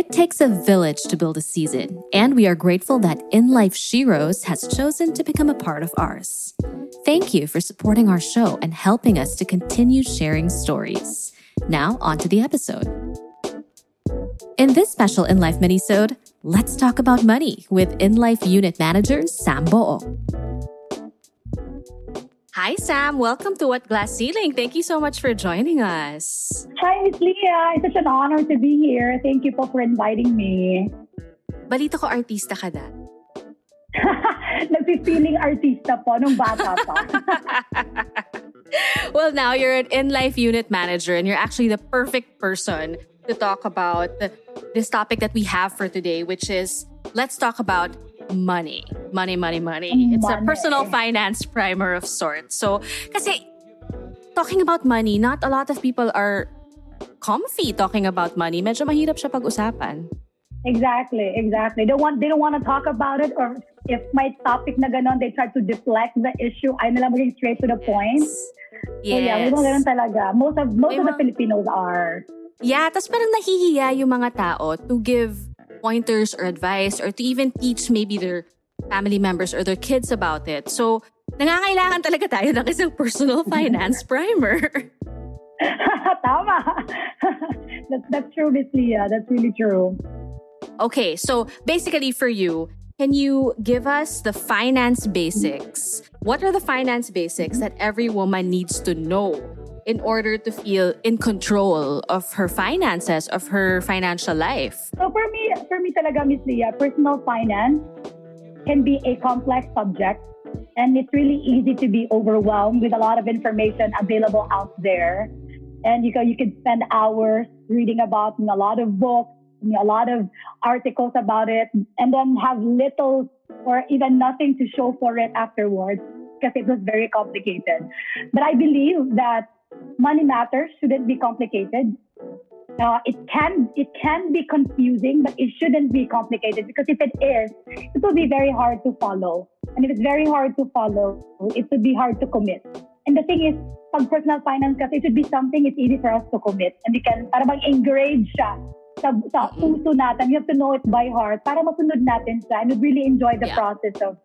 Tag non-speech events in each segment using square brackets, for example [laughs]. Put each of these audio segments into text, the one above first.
It takes a village to build a season, and we are grateful that In Life Sheroes has chosen to become a part of ours. Thank you for supporting our show and helping us to continue sharing stories. Now, on to the episode. In this special In Life minisode, let's talk about money with In Life Unit Manager Sam Boo. Hi, Sam. Welcome to What Glass Ceiling. Thank you so much for joining us. Hi, Miss Leah. It's such an honor to be here. Thank you po for inviting me. Balita ko artista ka dad. [laughs] Nagpipiling artista po nung bata pa. [laughs] well, now you're an in-life unit manager and you're actually the perfect person to talk about this topic that we have for today, which is let's talk about money. Money, money, money. It's a personal finance primer of sorts. So, kasi talking about money, not a lot of people are comfy talking about money. Medyo mahirap siya pag-usapan. Exactly, exactly. They want they don't want to talk about it or if my topic na ganon, they try to deflect the issue. Ay nila maging straight to the point. Yes. So yeah, may mga ganun talaga. Most of most may of the Filipinos are. Yeah, tapos parang nahihiya yung mga tao to give pointers or advice or to even teach maybe their family members or their kids about it. So, nangangailangan talaga tayo ng isang personal [laughs] finance primer. [laughs] Tama. [laughs] that's, that's true, Miss Leah. That's really true. Okay, so basically for you, can you give us the finance basics? What are the finance basics that every woman needs to know in order to feel in control of her finances, of her financial life? So for me, for me talaga, Miss Leah, personal finance can be a complex subject and it's really easy to be overwhelmed with a lot of information available out there. And you can, you can spend hours reading about a lot of books, a lot of articles about it, and then have little or even nothing to show for it afterwards because it was very complicated. But I believe that money matters shouldn't be complicated. Uh, it can it can be confusing, but it shouldn't be complicated because if it is, it will be very hard to follow. And if it's very hard to follow, it would be hard to commit. And the thing is, pag personal finance kasi, it should be something it's easy for us to commit. And we can, para bang engrave siya sa, sa puso natin. You have to know it by heart para masunod natin siya and we really enjoy the yeah. process of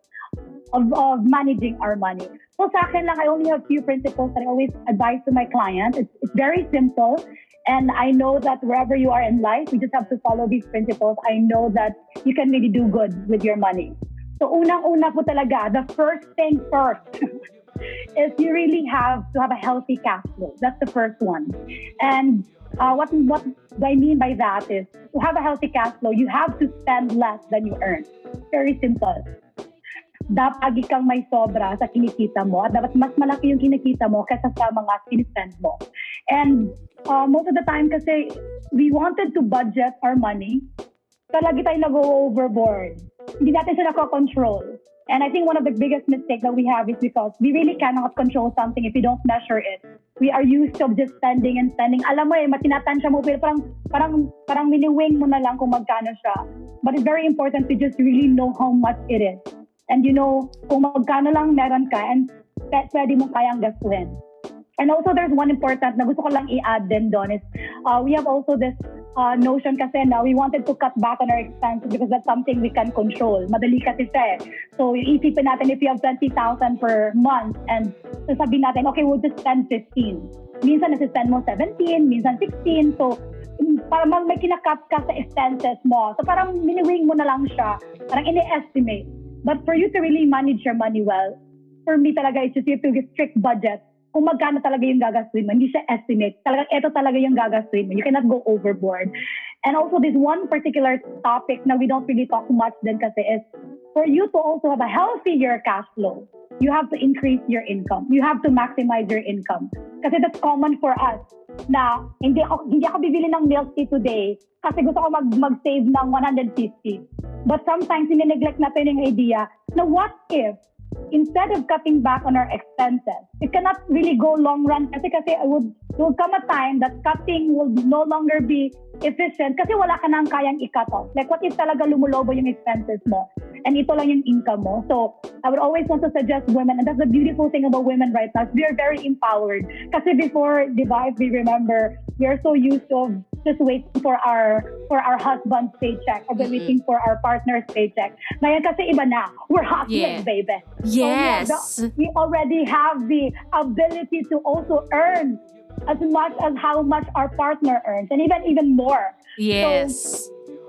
of, of managing our money. So sa akin lang, I only have few principles that I always advise to my clients. It's, it's very simple. And I know that wherever you are in life, you just have to follow these principles. I know that you can really do good with your money. So unang-una po talaga, the first thing first [laughs] is you really have to have a healthy cash flow. That's the first one. And uh, what what I mean by that is to have a healthy cash flow, you have to spend less than you earn. Very simple. Dapat kang may sobra sa kinikita mo at dapat mas malaki yung kinikita mo kaysa sa mga spend mo. And uh, most of the time kasi we wanted to budget our money so lagi tayo nag-overboard. Hindi natin siya nako-control. And I think one of the biggest mistakes that we have is because we really cannot control something if we don't measure it. We are used to just spending and spending. Alam mo eh, matinatansya mo, pero parang, parang, parang miniwing mo na lang kung magkano siya. But it's very important to just really know how much it is. And you know, kung magkano lang meron ka and pwede mo kayang gastuhin. And also, there's one important na gusto ko lang i-add din doon is uh, we have also this uh, notion kasi na we wanted to cut back on our expenses because that's something we can control. Madali kasi siya eh. So, iisipin natin if you have 20,000 per month and sasabihin natin, okay, we'll just spend 15. Minsan nasi-spend mo 17, minsan 16. So, parang may kinakat ka sa expenses mo. So, parang miniwing mo na lang siya. Parang ini-estimate. But for you to really manage your money well, for me talaga, it's just you have to get strict budget. Kung magkano talaga yung gagastuin mo, hindi siya estimate. Talaga, ito talaga yung gagastuin mo. You cannot go overboard. And also, this one particular topic na we don't really talk much then kasi is for you to also have a healthier cash flow, you have to increase your income. You have to maximize your income. Kasi that's common for us na hindi ako, hindi ako bibili ng milk tea today kasi gusto ko mag, mag-save ng 150. But sometimes, nine-neglect natin yung idea na what if instead of cutting back on our expenses, it cannot really go long run kasi kasi it would, will come a time that cutting will no longer be efficient kasi wala ka nang kayang i-cut off. Like what if talaga lumulobo yung expenses mo and ito lang yung income mo. So I would always want to suggest women and that's the beautiful thing about women right now. We are very empowered. Kasi before, di ba, if we remember, we are so used to just waiting for our for our husband's paycheck or Mm-mm. waiting for our partner's paycheck. Ngayon kasi iba na. We're Yeah. hustling, baby. Yes. So, we already have the ability to also earn as much as how much our partner earns and even even more. Yes.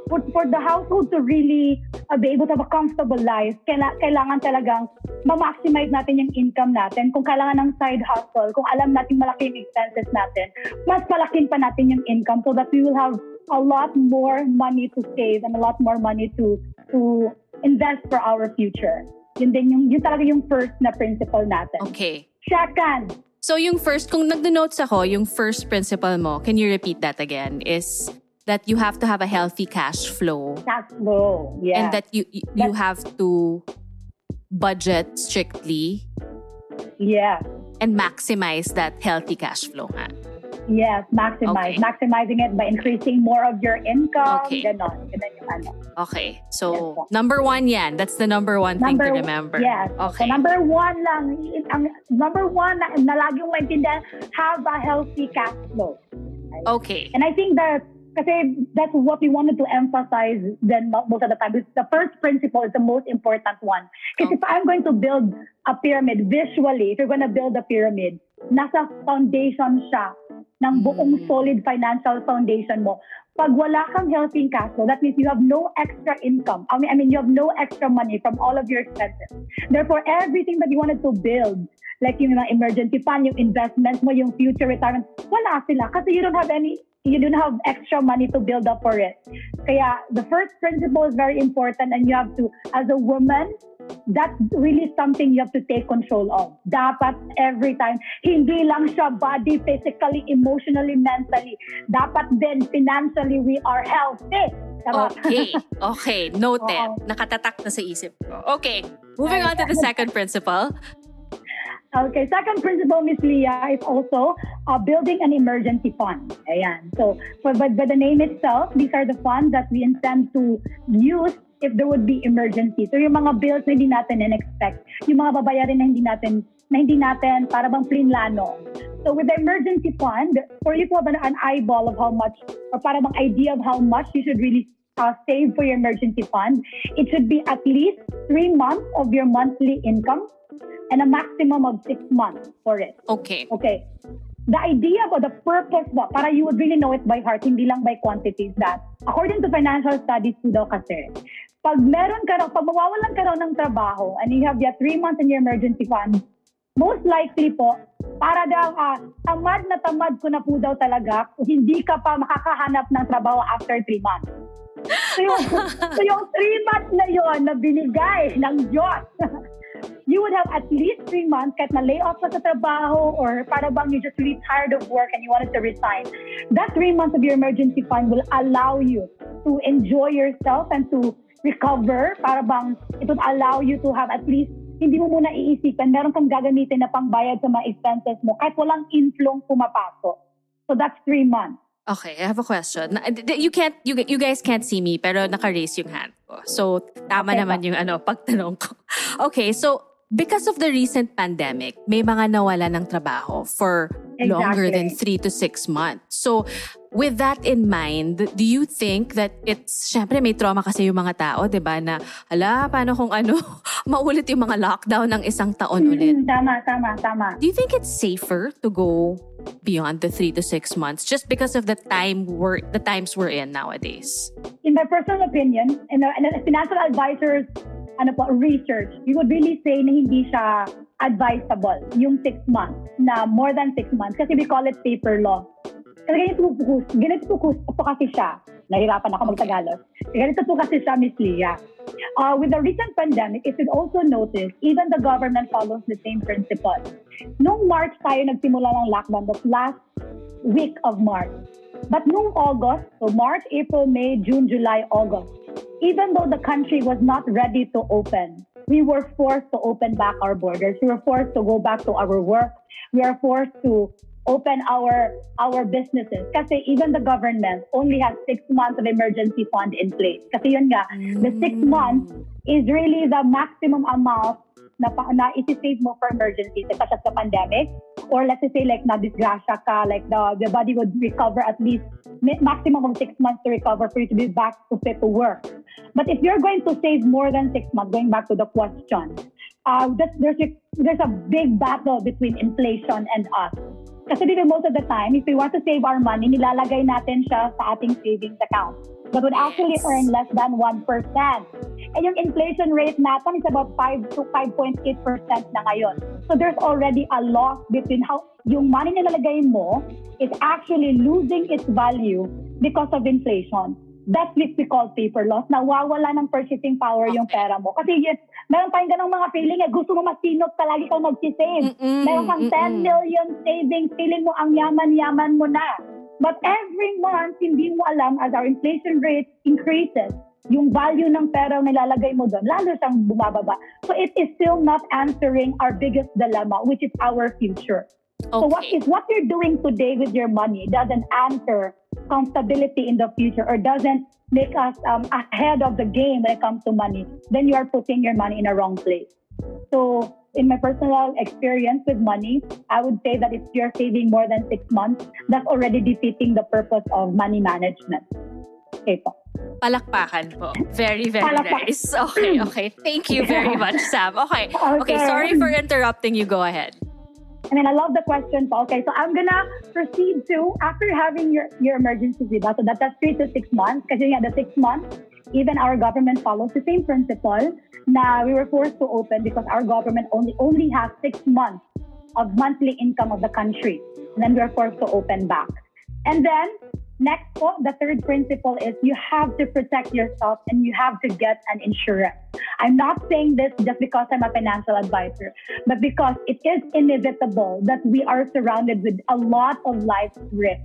For, for the household to really uh, be able to have a comfortable life, kaila, kailangan talagang ma-maximize natin yung income natin. Kung kailangan ng side hustle, kung alam natin malaki yung expenses natin, mas palakin pa natin yung income so that we will have a lot more money to save and a lot more money to to invest for our future. Yun din yung, yun talaga yung first na principle natin. Okay. Second, So yung first, kung nagdo-notes ako, yung first principle mo, can you repeat that again? Is that you have to have a healthy cash flow cash flow. Yeah. and that you you, you have to budget strictly yeah. and maximize that healthy cash flow nga. Yes, maximize. Okay. Maximizing it by increasing more of your income. Okay. Ganon. Ganon yung ano. Okay. So, Yes number one yan. That's the number one thing to remember. Yes. Okay. So number one lang, ang number one na, na laging maintindihan, have a healthy cash flow. Okay. And I think that kasi that's what we wanted to emphasize then mo- most of the time. The first principle is the most important one. Because if I'm going to build a pyramid visually, if you're going to build a pyramid, nasa foundation siya ng buong Mm. solid financial foundation mo. Pag wala kang healthy cash flow, that means you have no extra income. I mean, I mean, you have no extra money from all of your expenses. Therefore, everything that you wanted to build, like yung mga emergency fund, yung investments mo, yung future retirement, wala sila kasi you don't have any you don't have extra money to build up for it. Kaya the first principle is very important and you have to, as a woman, that's really something you have to take control of. Dapat every time, hindi lang siya body, physically, emotionally, mentally. Dapat din financially, we are healthy. Charot. Okay. Okay. Noted. Oo. Nakatatak na sa isip ko. Okay. Moving on to the second principle. Okay, second principle, Miss Leah, is also uh, building an emergency fund. Ayan. So, by, by the name itself, these are the funds that we intend to use if there would be emergency. So, yung mga bills na hindi natin in-expect, yung mga babayarin na hindi natin, na hindi natin para bang plinlano. So, with the emergency fund, for you to have an, an eyeball of how much, or para bang idea of how much you should really uh, save for your emergency fund, it should be at least three months of your monthly income and a maximum of six months for it. Okay. Okay. The idea about the purpose ba, para you would really know it by heart, hindi lang by quantities that, according to financial studies po daw kasi, pag meron ka raw, pag mawawalan ka raw ng trabaho and you have your three months in your emergency fund, most likely po, para daw, ah, tamad na tamad ko na po daw talaga, hindi ka pa makakahanap ng trabaho after three months. So yung, [laughs] so yung three months na yon na binigay ng Diyos, you would have at least three months kahit na lay off ka sa trabaho or para bang you're just really tired of work and you wanted to resign. That three months of your emergency fund will allow you to enjoy yourself and to recover para bang it would allow you to have at least hindi mo muna iisipin, meron kang gagamitin na pangbayad sa mga expenses mo kahit walang inflow pumapasok. So that's three months. Okay, I have a question. You can't, you, you guys can't see me, pero naka-raise yung hand ko. So, tama Okay naman yung ano, pagtanong ko. [laughs] Okay, so, because of the recent pandemic, may mga nawala ng trabaho for longer than Exactly. three to six months. So, with that in mind, do you think that it's, syempre may trauma kasi yung mga tao, di ba, na, ala, paano kung ano, [laughs] maulit yung mga lockdown ng isang taon ulit? Mm, tama, tama, tama. Do you think it's safer to go beyond the three to six months just because of the time we're the times we're in nowadays? in my personal opinion, and and financial advisors, ano po, research, we would really say na hindi siya advisable, yung six months, na more than six months, kasi we call it paper law. Kasi ganito po, ganito po, po kasi siya. Nahirapan ako mag-Tagalog. Ganito po kasi siya, Miss Leah. Uh, with the recent pandemic, if you also notice, even the government follows the same principle. Nung March tayo nagsimula ng lockdown, the last week of March. But nung August, so March, April, May, June, July, August, even though the country was not ready to open, we were forced to open back our borders. We were forced to go back to our work. We are forced to open our our businesses. Kasi even the government only has six months of emergency fund in place. Kasi yun nga, the six mm. months is really the maximum amount na, na isi-save mo for emergencies, such as the pandemic, or let's say like na-disgrasya ka, like the, the body would recover at least maximum of six months to recover for you to be back to fit to work. But if you're going to save more than six months, going back to the question, uh, there's, a, there's a big battle between inflation and us. Kasi dito most of the time, if we want to save our money, nilalagay natin siya sa ating savings account. But would actually earn less than 1%. And yung inflation rate natin is about 5 to 5.8% na ngayon. So there's already a loss between how yung money na nilalagay mo is actually losing its value because of inflation. That's what we call paper loss. Nawawala ng purchasing power yung pera mo. Kasi yun, meron tayong ganong mga feeling eh, gusto mo masinop, palagi kang magsisave. Mm-mm, meron kang mm-mm. 10 million savings, feeling mo ang yaman-yaman mo na. But every month, hindi mo alam as our inflation rate increases, yung value ng pera nilalagay mo doon, lalo siyang bumababa. So it is still not answering our biggest dilemma, which is our future. Okay. So what is what you're doing today with your money doesn't answer comfortability in the future or doesn't make us um, ahead of the game when it comes to money, then you are putting your money in a wrong place. So in my personal experience with money, I would say that if you're saving more than six months, that's already defeating the purpose of money management. Okay po. Palakpakan po. Very, very nice. Okay, okay. Thank you very much, Sam. Okay. okay. Okay, sorry for interrupting you. Go ahead. I mean, I love the question. Okay, so I'm gonna proceed to after having your your emergency diba? So that, that's three to six months. Because yeah, the six months, even our government follows the same principle. Now we were forced to open because our government only only has six months of monthly income of the country. And then we were forced to open back. And then Next po, the third principle is you have to protect yourself and you have to get an insurance. I'm not saying this just because I'm a financial advisor, but because it is inevitable that we are surrounded with a lot of life risks.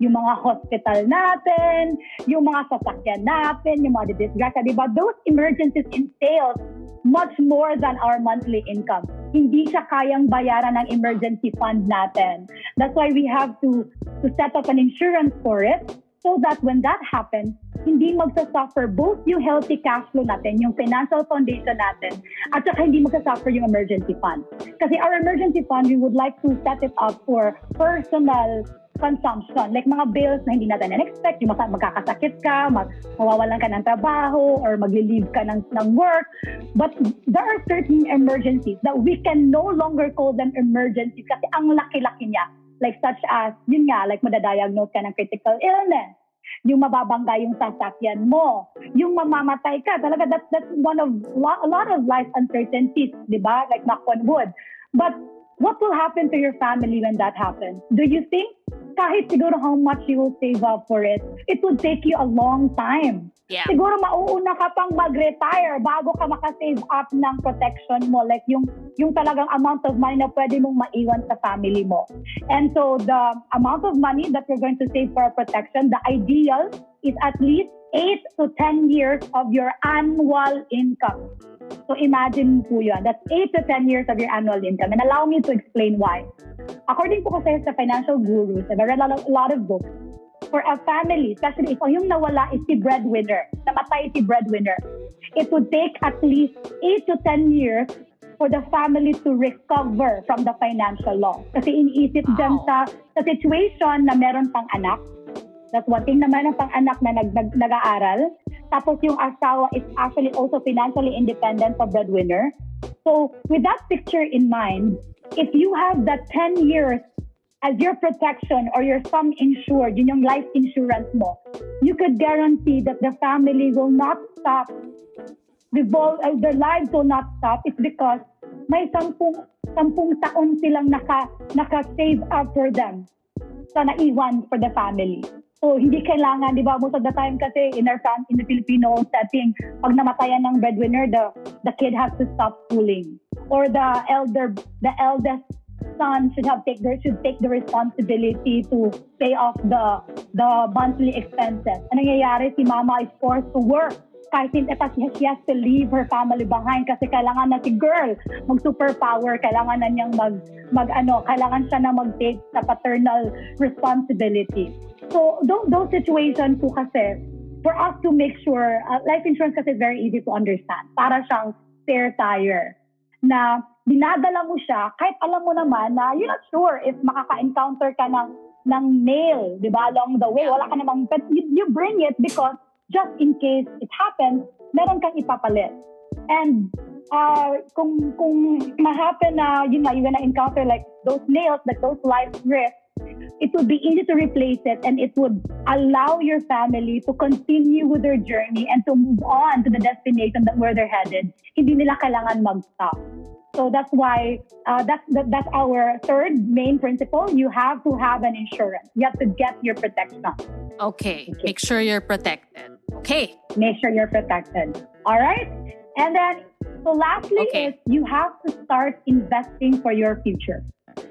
Yung mga hospital natin, yung mga sasakyan natin, yung mga disgrasya, di ba? Those emergencies entail much more than our monthly income. Hindi siya kayang bayaran ng emergency fund natin. That's why we have to, to set up an insurance for it so that when that happens, hindi magsasuffer both yung healthy cash flow natin, yung financial foundation natin, at saka hindi magsasuffer yung emergency fund. Kasi our emergency fund, we would like to set it up for personal consumption. Like mga bills na hindi natin expect yung magkakasakit ka, mag, mawawalan ka ng trabaho, or mag-leave ka ng, ng work. But there are certain emergencies that we can no longer call them emergencies kasi ang laki-laki niya. Like such as, yun nga, like madadiagnose ka ng critical illness, yung mababangga yung sasakyan mo, yung mamamatay ka. Talaga, that's, that's one of, a lot of life uncertainties, di ba? Like knock on wood. But what will happen to your family when that happens? Do you think kahit siguro how much you will save up for it, it would take you a long time. Yeah. Siguro mauuna ka pang mag-retire bago ka makasave up ng protection mo. Like yung, yung talagang amount of money na pwede mong maiwan sa family mo. And so the amount of money that you're going to save for protection, the ideal is at least 8 to 10 years of your annual income. So imagine po yun. That's 8 to 10 years of your annual income. And allow me to explain why. According po kasi sa financial gurus, I've read a lot of books, for a family, especially if yung nawala is si breadwinner, namatay si breadwinner, it would take at least 8 to 10 years for the family to recover from the financial loss. Kasi iniisip wow. dyan sa, sa situation na meron pang anak, that's one thing naman ng pang anak na nag, nag, nag-aaral, tapos yung asawa is actually also financially independent sa breadwinner. So with that picture in mind, if you have that 10 years as your protection or your sum insured, yun yung life insurance mo, you could guarantee that the family will not stop, revol- uh, their lives will not stop. It's because may sampung, sampung taon silang naka, naka-save up for them sa naiwan for the family. So, hindi kailangan, di ba, most of the time kasi in our fam- in the Filipino setting, pag namatayan ng breadwinner, the, the kid has to stop schooling. Or the elder, the eldest son should have take, there should take the responsibility to pay off the, the monthly expenses. Ang nangyayari, si mama is forced to work kahit hindi pa she has to leave her family behind kasi kailangan na si girl mag superpower kailangan na niyang mag mag ano kailangan siya na mag-take sa paternal responsibility So those, those situations po kasi, for us to make sure, uh, life insurance kasi is very easy to understand. Para siyang spare tire na dinadala mo siya kahit alam mo naman na you're not sure if makaka-encounter ka ng ng nail, di ba, along the way. Wala ka namang, but you, you bring it because just in case it happens, meron kang ipapalit. And uh, kung kung ma-happen na, yun nga, you're gonna encounter like those nails, like those life risks, it would be easy to replace it and it would allow your family to continue with their journey and to move on to the destination that where they're headed. Hindi nila kailangan mag-stop. So that's why uh, that's that, that's our third main principle. You have to have an insurance. You have to get your protection. Okay. okay. Make sure you're protected. Okay. Make sure you're protected. All right. And then so lastly okay. is you have to start investing for your future.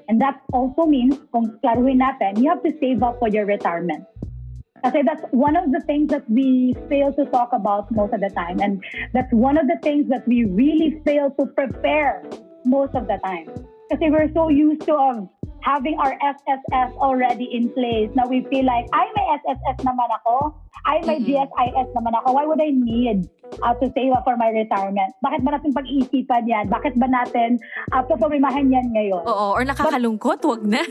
And that also means, kung klaruhin natin, you have to save up for your retirement. Kasi that's one of the things that we fail to talk about most of the time. And that's one of the things that we really fail to prepare most of the time. Kasi we're so used to um, having our SSS already in place. Now we feel like, ay, may SSS naman ako. Ay, may mm-hmm. GSIS naman ako. Why would I need uh, to save up for my retirement? Bakit ba natin pag-iisipan yan? Bakit ba natin uh, pupumimahan yan ngayon? Oo, or nakakalungkot, wag na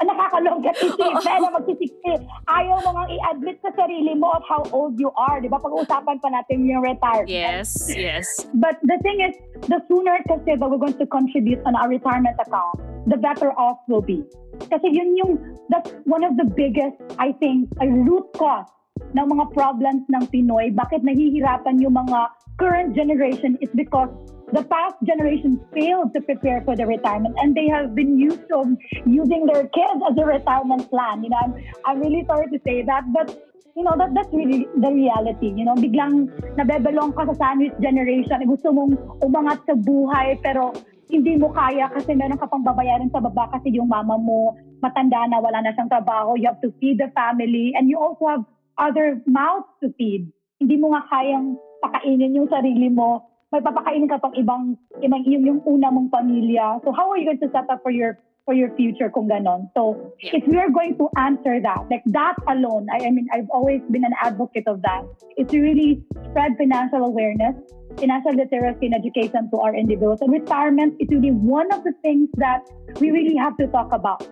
nakakalungkat isipin [laughs] na magsisiksi. Ayaw mo nga i-admit sa sarili mo of how old you are. Di ba? Pag-uusapan pa natin yung retirement. Yes, yes. But the thing is, the sooner kasi that we're going to contribute on our retirement account, the better off we'll be. Kasi yun yung, that's one of the biggest, I think, a root cause ng mga problems ng Pinoy. Bakit nahihirapan yung mga current generation is because the past generation failed to prepare for the retirement and they have been used to using their kids as a retirement plan. You know, I'm, I'm really sorry to say that, but you know, that that's really the reality. You know, biglang nabebelong ka sa sandwich generation, gusto mong umangat sa buhay, pero hindi mo kaya kasi meron ka pang babayaran sa baba kasi yung mama mo matanda na, wala na siyang trabaho, you have to feed the family, and you also have other mouths to feed. Hindi mo nga kayang pakainin yung sarili mo may papakainin ka pang ibang, ibang yung, yung una mong pamilya. So how are you going to set up for your for your future kung ganon? So yeah. if we are going to answer that, like that alone, I, I mean, I've always been an advocate of that. It's really spread financial awareness, financial literacy and education to our individuals. And retirement is really one of the things that we really have to talk about.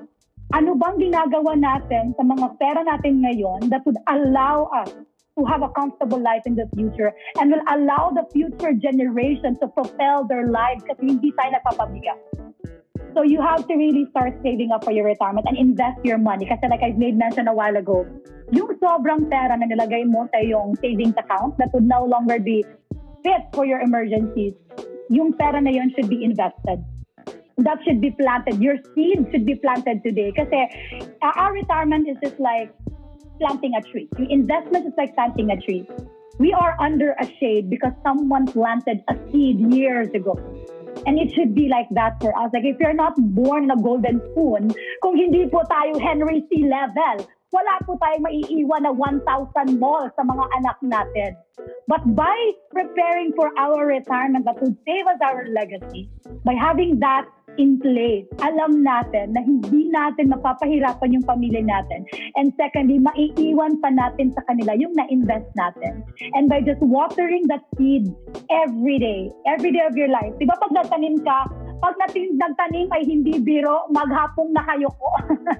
Ano bang ginagawa natin sa mga pera natin ngayon that would allow us to have a comfortable life in the future and will allow the future generation to propel their lives kasi hindi tayo nagpapabigat. So you have to really start saving up for your retirement and invest your money. Kasi like I made mention a while ago, yung sobrang pera na nilagay mo sa yung savings account that would no longer be fit for your emergencies, yung pera na yun should be invested. That should be planted. Your seed should be planted today. Kasi uh, our retirement is just like planting a tree. Your investment is like planting a tree. We are under a shade because someone planted a seed years ago. And it should be like that for us. Like if you're not born in a golden spoon, kung hindi po tayo Henry C. level, wala po tayong maiiwan na 1,000 malls sa mga anak natin. But by preparing for our retirement that would save us our legacy, by having that in place, alam natin na hindi natin mapapahirapan yung pamilya natin. And secondly, maiiwan pa natin sa kanila yung na-invest natin. And by just watering that seed every day, every day of your life. Di ba pag natanim ka, pag natin nagtanim ay hindi biro, maghapong na kayo ko.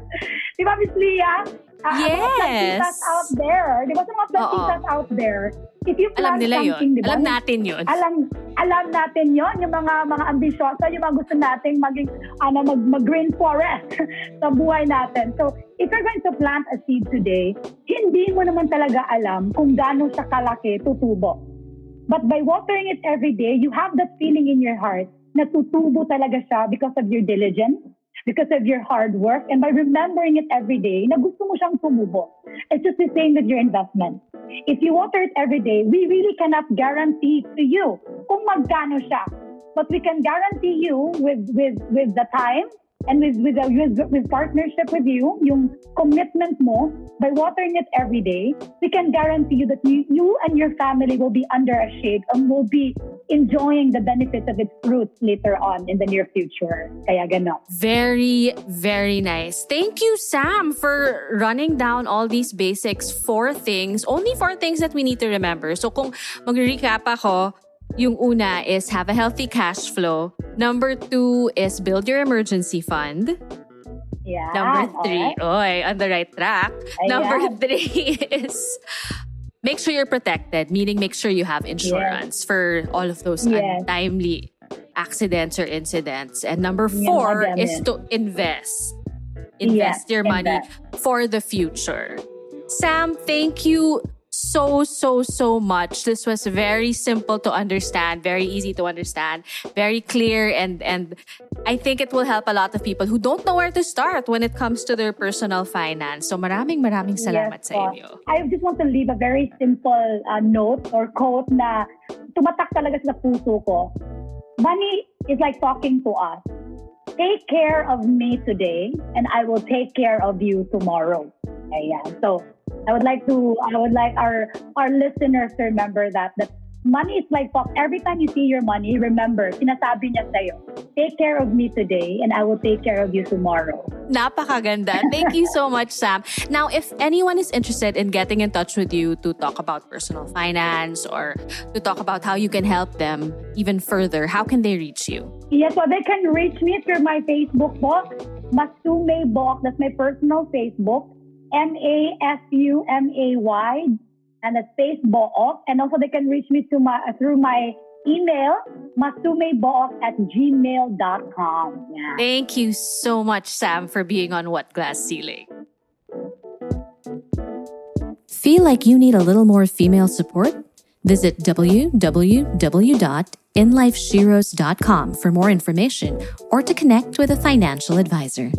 [laughs] Di ba, Miss Leah? Uh, yes. out there. Di ba sa mga plantitas out there, if you plant alam nila something, yun. Diba? Alam natin yun. Alam, alam natin yun. Yung mga mga ambisyoso, yung mga gusto nating maging, ano, mag, mag green forest [laughs] sa buhay natin. So, if you're going to plant a seed today, hindi mo naman talaga alam kung gaano siya kalaki tutubo. But by watering it every day, you have that feeling in your heart na tutubo talaga siya because of your diligence, because of your hard work and by remembering it every day na gusto mo siyang tumubo. It's just the same with your investment. If you water it every day, we really cannot guarantee to you kung magkano siya. But we can guarantee you with, with, with the time and with, with, with, with partnership with you, yung commitment mo, by watering it every day, we can guarantee you that you, you and your family will be under a shade and will be enjoying the benefits of its fruits later on in the near future. Kaya gano. Very, very nice. Thank you, Sam, for running down all these basics, four things, only four things that we need to remember. So kung mag-recap ako, Yung una is have a healthy cash flow. Number two is build your emergency fund. Yeah. Number three, alright. oy, on the right track. Ayan. Number [laughs] three is make sure you're protected, meaning make sure you have insurance for all of those Yes. untimely accidents or incidents. And number four mga is to invest. Invest Yes, your money invest. for the future. Sam, thank you so, so, so much. This was very simple to understand, very easy to understand, very clear, and and I think it will help a lot of people who don't know where to start when it comes to their personal finance. So maraming maraming salamat Yes sa inyo. I just want to leave a very simple uh, note or quote na tumatak talaga sa puso ko. Money is like talking to us. Take care of me today and I will take care of you tomorrow. Ayan. So, I would like to I would like our our listeners to remember that that money is like talk. Every time you see your money, remember, sinasabi niya sa'yo, take care of me today and I will take care of you tomorrow. Napakaganda. Thank you so much, Sam. Now, if anyone is interested in getting in touch with you to talk about personal finance or to talk about how you can help them even further, how can they reach you? Yes, so they can reach me through my Facebook book, Masume Bok. That's my personal Facebook, M A S U M A Y, and that's Facebook. And also they can reach me to my through my email, masumebok at gmail.com. Yeah. Thank you so much, Sam, for being on What Glass Ceiling. Feel like you need a little more female support? Visit www.inlifesheroes.com for more information or to connect with a financial advisor.